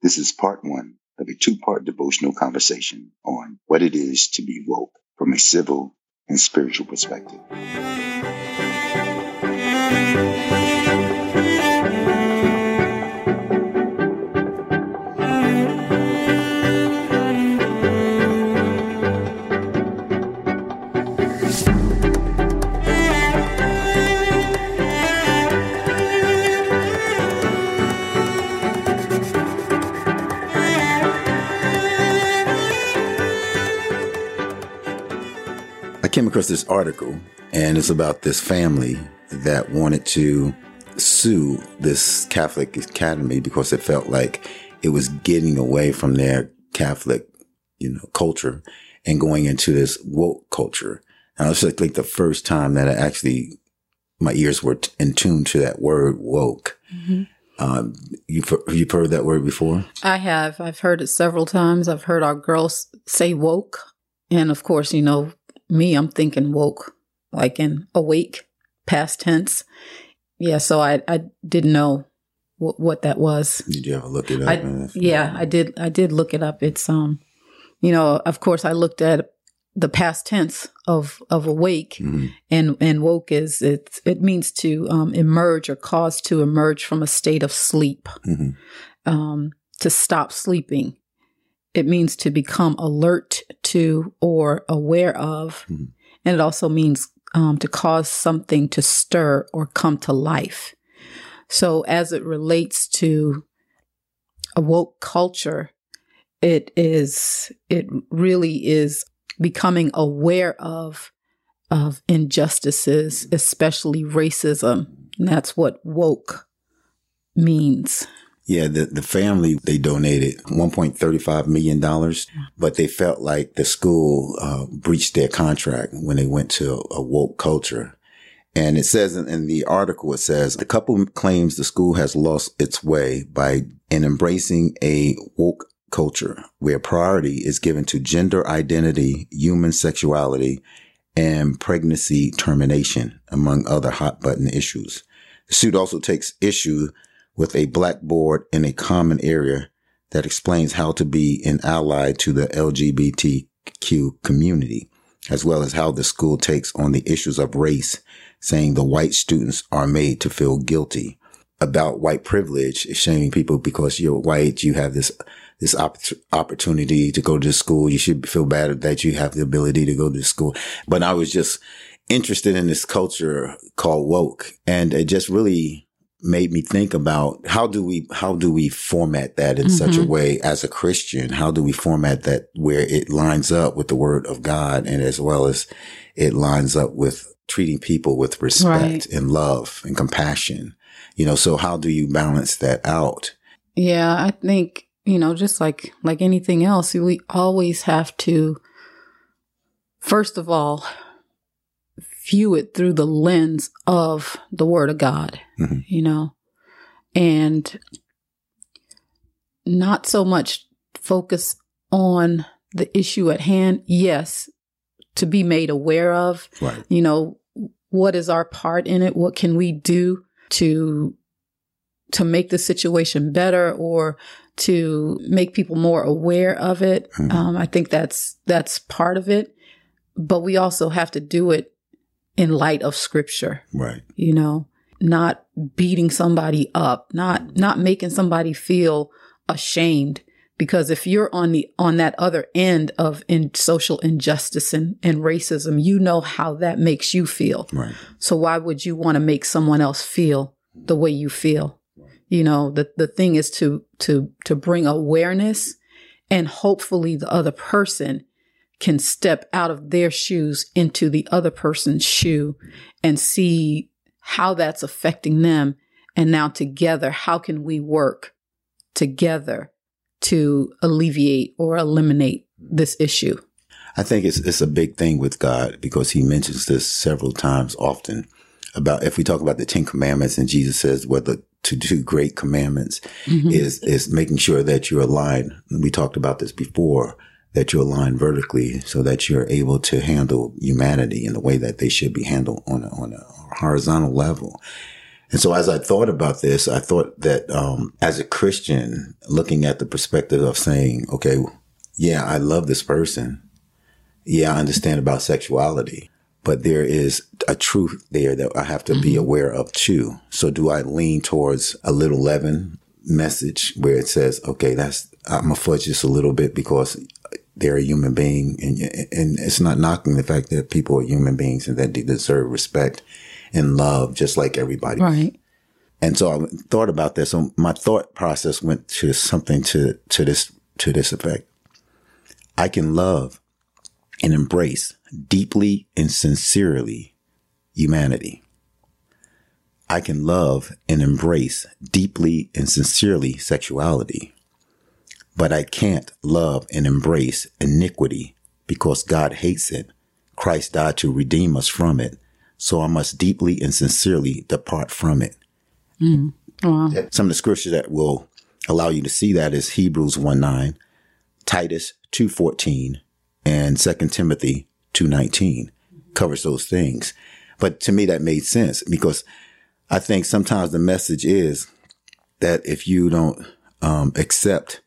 This is part one of a two part devotional conversation on what it is to be woke from a civil and spiritual perspective. Across this article, and it's about this family that wanted to sue this Catholic academy because it felt like it was getting away from their Catholic, you know, culture and going into this woke culture. And I was like, like the first time that I actually, my ears were t- in tune to that word woke. Um, you've, you've heard that word before? I have. I've heard it several times. I've heard our girls say woke. And of course, you know, me, I'm thinking woke, like in awake, past tense. Yeah, so I, I didn't know what, what that was. Did you ever look it up? I, yeah, I did. I did look it up. It's um, you know, of course, I looked at the past tense of of awake, Mhm. and and woke is it it means to um, emerge or cause to emerge from a state of sleep, Mhm. um, to stop sleeping. It means to become alert to or aware of, Mhm. and it also means um, to cause something to stir or come to life. So, as it relates to a woke culture, it is it really is becoming aware of of injustices, especially racism. And that's what woke means. Yeah, the, the family, they donated $1.35 million, but they felt like the school uh, breached their contract when they went to a woke culture. And it says in, in the article, it says the couple claims the school has lost its way by in embracing a woke culture where priority is given to gender identity, human sexuality, and pregnancy termination, among other hot button issues. The suit also takes issue with a blackboard in a common area that explains how to be an ally to the LGBTQ community, as well as how the school takes on the issues of race, saying the white students are made to feel guilty about white privilege, shaming people because you're white, you have this this opp- opportunity to go to school. You should feel bad that you have the ability to go to school. But I was just interested in this culture called woke, and it just really made me think about how do we how do we format that in such a Mhm. way as a Christian? How do we format that where it lines up with the Word of God, and as well as it lines up with treating people with respect Right. and love and compassion? You know, so how do you balance that out? Yeah, I think, you know, just like like anything else, we always have to first of all view it through the lens of the word of God, Mhm. you know. And not so much focus on the issue at hand. Yes, to be made aware of, Right. you know, what is our part in it? What can we do to to make the situation better or to make people more aware of it? Mhm. Um, I think that's that's part of it, but we also have to do it in light of Scripture. Right. You know, not beating somebody up, not not making somebody feel ashamed. Because if you're on the on that other end of in social injustice and, and racism, you know how that makes you feel. Right. So why would you want to make someone else feel the way you feel? You know, the, the thing is to, to, to bring awareness and hopefully the other person can step out of their shoes into the other person's shoe and see how that's affecting them. And now together, how can we work together to alleviate or eliminate this issue? I think it's it's a big thing with God because He mentions this several times, often about if we talk about the Ten Commandments, and Jesus says whether to do great commandments Mhm. is is making sure that you're aligned. We talked about this before that you align vertically so that you're able to handle humanity in the way that they should be handled on a, on a horizontal level. And so as I thought about this, I thought that um, as a Christian, looking at the perspective of saying, okay, yeah, I love this person. Yeah, I understand about sexuality, but there is a truth there that I have to mm-hmm. be aware of too. So do I lean towards a little leaven message where it says, okay, that's, I'm gonna fudge this a little bit because they're a human being and, and it's not knocking the fact that people are human beings and that they deserve respect and love just like everybody. Right. And so I thought about this. So my thought process went to something to, to this, to this effect. I can love and embrace deeply and sincerely humanity. I can love and embrace deeply and sincerely sexuality. But I can't love and embrace iniquity because God hates it. Christ died to redeem us from it. So I must deeply and sincerely depart from it. Mm. Wow. Some of the scriptures that will allow you to see that is Hebrews 1 9, Titus 2 14, and 2 Timothy 2 19 covers those things. But to me, that made sense because I think sometimes the message is that if you don't um, accept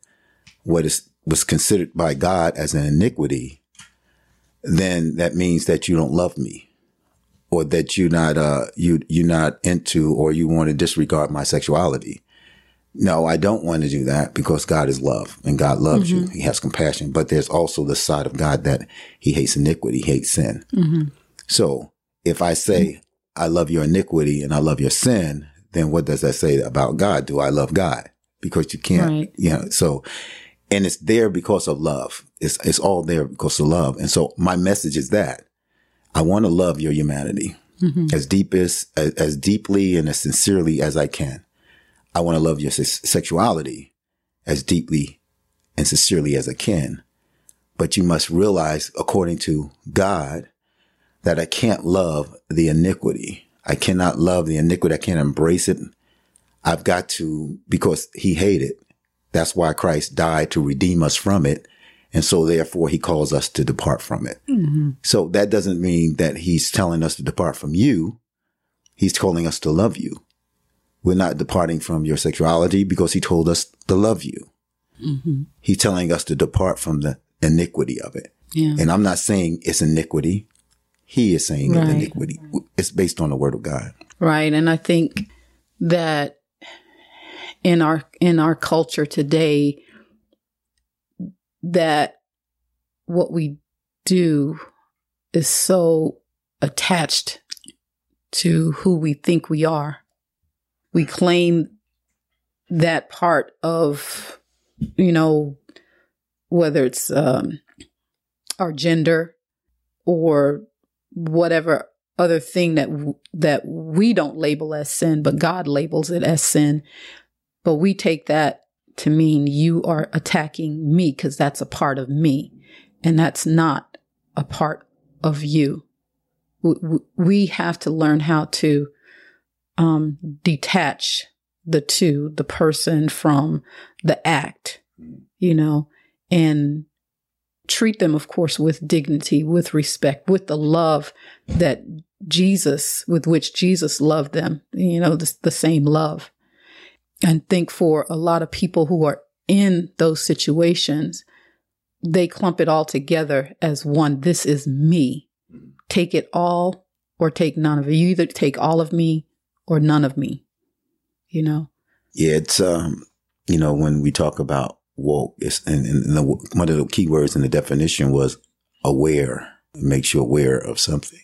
what is was considered by God as an iniquity, then that means that you don't love me or that you're not uh you you're not into or you want to disregard my sexuality. No, I don't want to do that because God is love and God loves mm-hmm. you. He has compassion, but there's also the side of God that he hates iniquity, he hates sin. Mm-hmm. So if I say I love your iniquity and I love your sin, then what does that say about God? Do I love God? Because you can't, right. you know, so and it's there because of love. It's, it's all there because of love. And so my message is that I want to love your humanity mm-hmm. as deep as, as, as, deeply and as sincerely as I can. I want to love your sexuality as deeply and sincerely as I can. But you must realize, according to God, that I can't love the iniquity. I cannot love the iniquity. I can't embrace it. I've got to, because he hated that's why Christ died to redeem us from it. And so therefore he calls us to depart from it. Mm-hmm. So that doesn't mean that he's telling us to depart from you. He's calling us to love you. We're not departing from your sexuality because he told us to love you. Mm-hmm. He's telling us to depart from the iniquity of it. Yeah. And I'm not saying it's iniquity. He is saying right. it's iniquity. It's based on the word of God. Right. And I think that in our in our culture today that what we do is so attached to who we think we are. We claim that part of, you know, whether it's um, our gender or whatever other thing that w- that we don't label as sin, but God labels it as sin. But we take that to mean you are attacking me because that's a part of me. And that's not a part of you. We have to learn how to um, detach the two, the person from the act, you know, and treat them, of course, with dignity, with respect, with the love that Jesus, with which Jesus loved them, you know, the, the same love and think for a lot of people who are in those situations, they clump it all together as one. This is me. Take it all or take none of it. You either take all of me or none of me, you know? Yeah, it's, um, you know, when we talk about woke, it's, and, and the, one of the key words in the definition was aware, it makes you aware of something.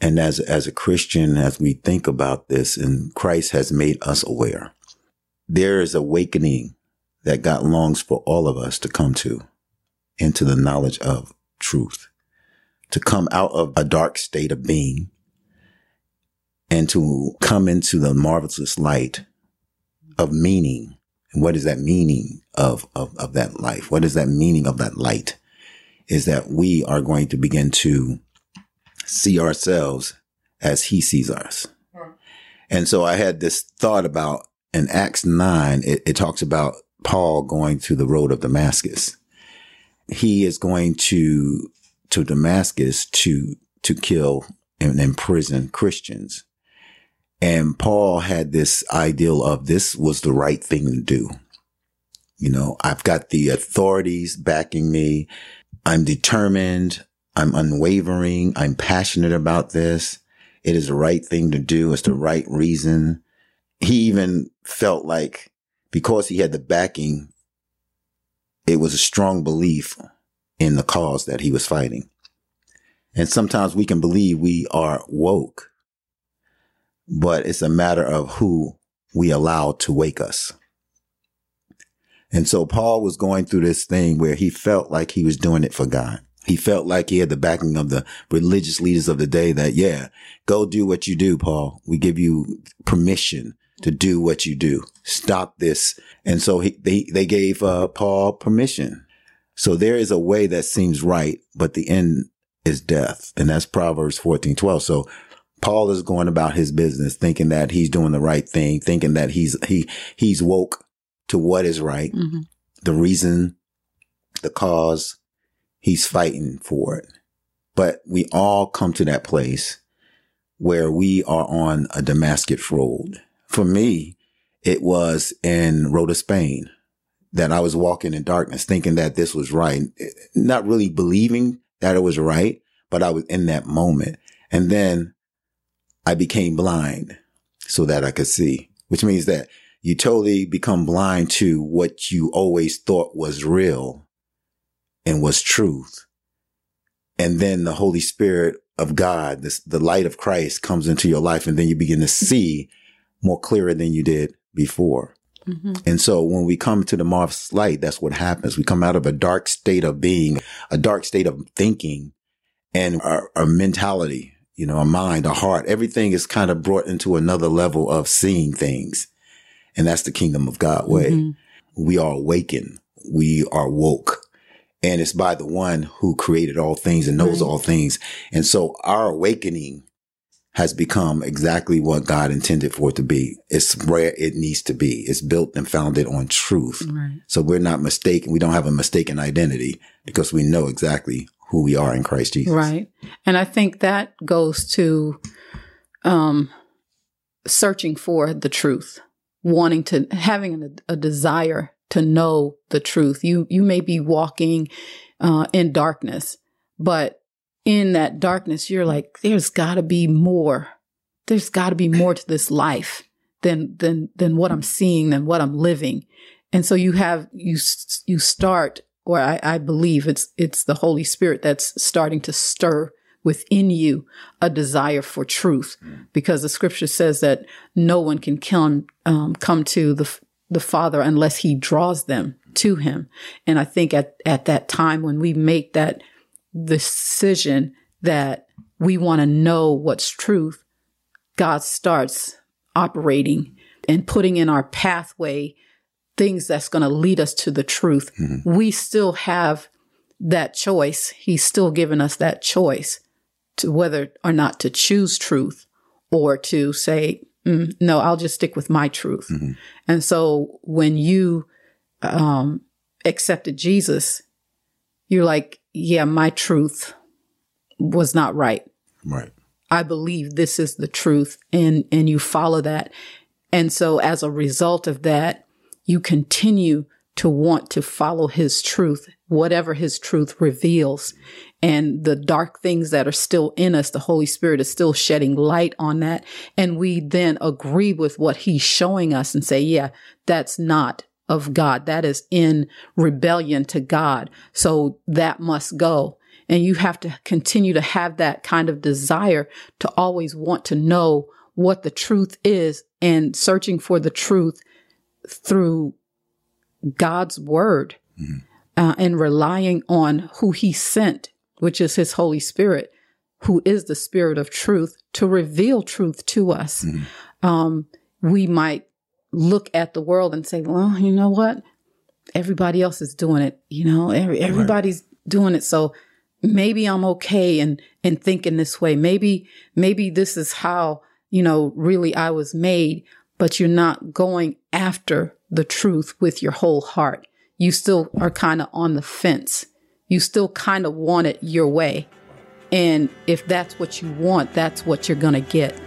And as, as a Christian, as we think about this, and Christ has made us aware there is awakening that God longs for all of us to come to into the knowledge of truth, to come out of a dark state of being and to come into the marvelous light of meaning. And what is that meaning of, of, of that life? What is that meaning of that light? Is that we are going to begin to see ourselves as he sees us. And so I had this thought about in Acts 9, it, it talks about Paul going to the road of Damascus. He is going to, to Damascus to, to kill and imprison Christians. And Paul had this ideal of this was the right thing to do. You know, I've got the authorities backing me. I'm determined. I'm unwavering. I'm passionate about this. It is the right thing to do. It's the right reason. He even felt like because he had the backing, it was a strong belief in the cause that he was fighting. And sometimes we can believe we are woke, but it's a matter of who we allow to wake us. And so Paul was going through this thing where he felt like he was doing it for God. He felt like he had the backing of the religious leaders of the day that, yeah, go do what you do, Paul. We give you permission to do what you do. Stop this. And so he, they, they gave uh, Paul permission. So there is a way that seems right, but the end is death. And that's Proverbs 14, 12. So Paul is going about his business thinking that he's doing the right thing, thinking that he's, he, he's woke to what is right, mm-hmm. the reason, the cause, he's fighting for it. But we all come to that place where we are on a Damascus road. For me, it was in Rota, Spain that I was walking in darkness thinking that this was right, not really believing that it was right, but I was in that moment. And then I became blind so that I could see, which means that you totally become blind to what you always thought was real and was truth. And then the Holy Spirit of God, this, the light of Christ comes into your life and then you begin to see more clearer than you did before. Mm-hmm. And so when we come to the marvelous light, that's what happens. We come out of a dark state of being, a dark state of thinking and our, our mentality, you know, our mind, our heart, everything is kind of brought into another level of seeing things. And that's the kingdom of God way. Mm-hmm. We are awakened. We are woke. And it's by the one who created all things and knows right. all things. And so our awakening has become exactly what God intended for it to be. It's where it needs to be. It's built and founded on truth. Right. So we're not mistaken. We don't have a mistaken identity because we know exactly who we are in Christ Jesus. Right. And I think that goes to um, searching for the truth wanting to having a, a desire to know the truth. You you may be walking uh, in darkness, but in that darkness, you're like, there's got to be more. There's got to be more to this life than than than what I'm seeing, than what I'm living. And so you have you you start, or I, I believe it's it's the Holy Spirit that's starting to stir within you a desire for truth because the scripture says that no one can come, um, come to the, the Father unless he draws them to him. And I think at, at that time when we make that decision that we want to know what's truth, God starts operating and putting in our pathway things that's going to lead us to the truth. Mm-hmm. We still have that choice. He's still given us that choice to whether or not to choose truth or to say, mm, no, I'll just stick with my truth. Mm-hmm. And so when you um, accepted Jesus, you're like, yeah, my truth was not right. Right. I believe this is the truth and, and you follow that. And so as a result of that, you continue to want to follow his truth, whatever his truth reveals and the dark things that are still in us, the Holy Spirit is still shedding light on that. And we then agree with what he's showing us and say, yeah, that's not of God. That is in rebellion to God. So that must go. And you have to continue to have that kind of desire to always want to know what the truth is and searching for the truth through God's word mm-hmm. uh, and relying on who he sent which is his Holy Spirit, who is the spirit of truth to reveal truth to us. Mm-hmm. Um, we might look at the world and say, well, you know what? Everybody else is doing it. You know, every, everybody's right. doing it. So maybe I'm okay and, and thinking this way. Maybe, maybe this is how, you know, really I was made, but you're not going after the truth with your whole heart. You still are kind of on the fence you still kind of want it your way. And if that's what you want, that's what you're going to get.